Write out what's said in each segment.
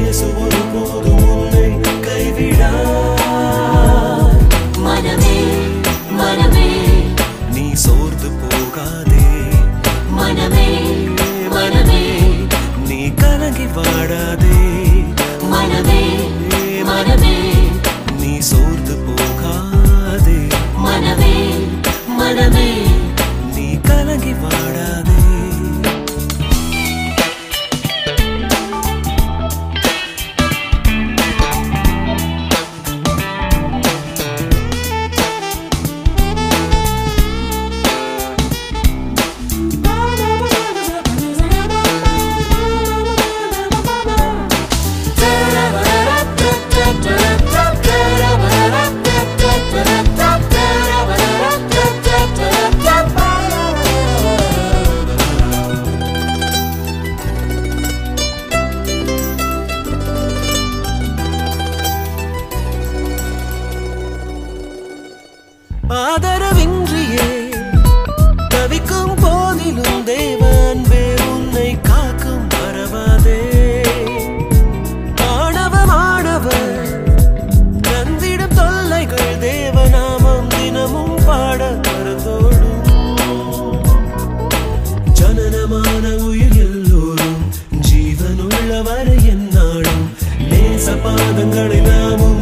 இயேசு ஒருபோதும் உன்னை கைவிடா மனமே மனமே. நீ சோர்ந்து போகாதே. மனமே மனமே. நீ கலங்கி வாடாதே. மனமே மனமே. நீ சோர்ந்து போகாதே. மனமே மனமே. நீ கலங்கி வாடாதே. பாதங்களை நாமும்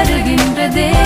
வருகின்றதே.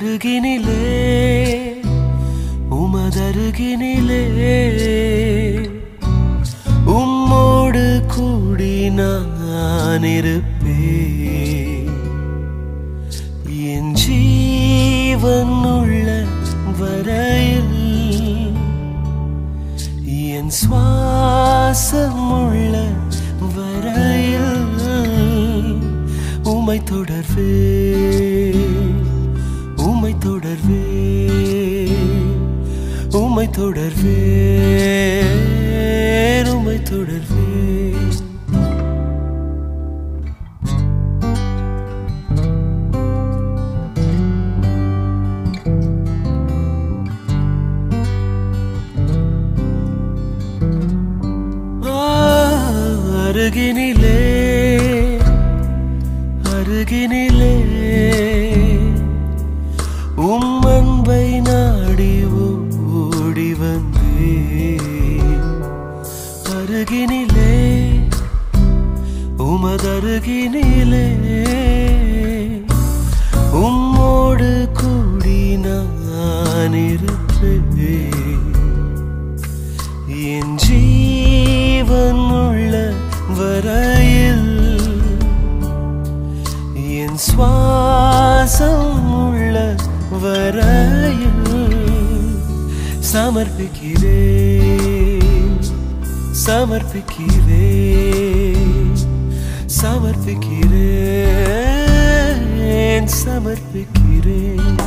உமதருகினிலே உமதருகினிலே. உம்மோடு கூடி நான் இருப்பேன். என் ஜீவன் உள்ள வரையில் என் சுவாசம் உள்ள வரையில் உமை தொடர்வே தொடர்வே. வரையும் சமர்ப்பிக்கிறேன் சமர்ப்பிக்கிறேன் சமர்ப்பிக்கிறேன் சமர்ப்பிக்கிறேன்.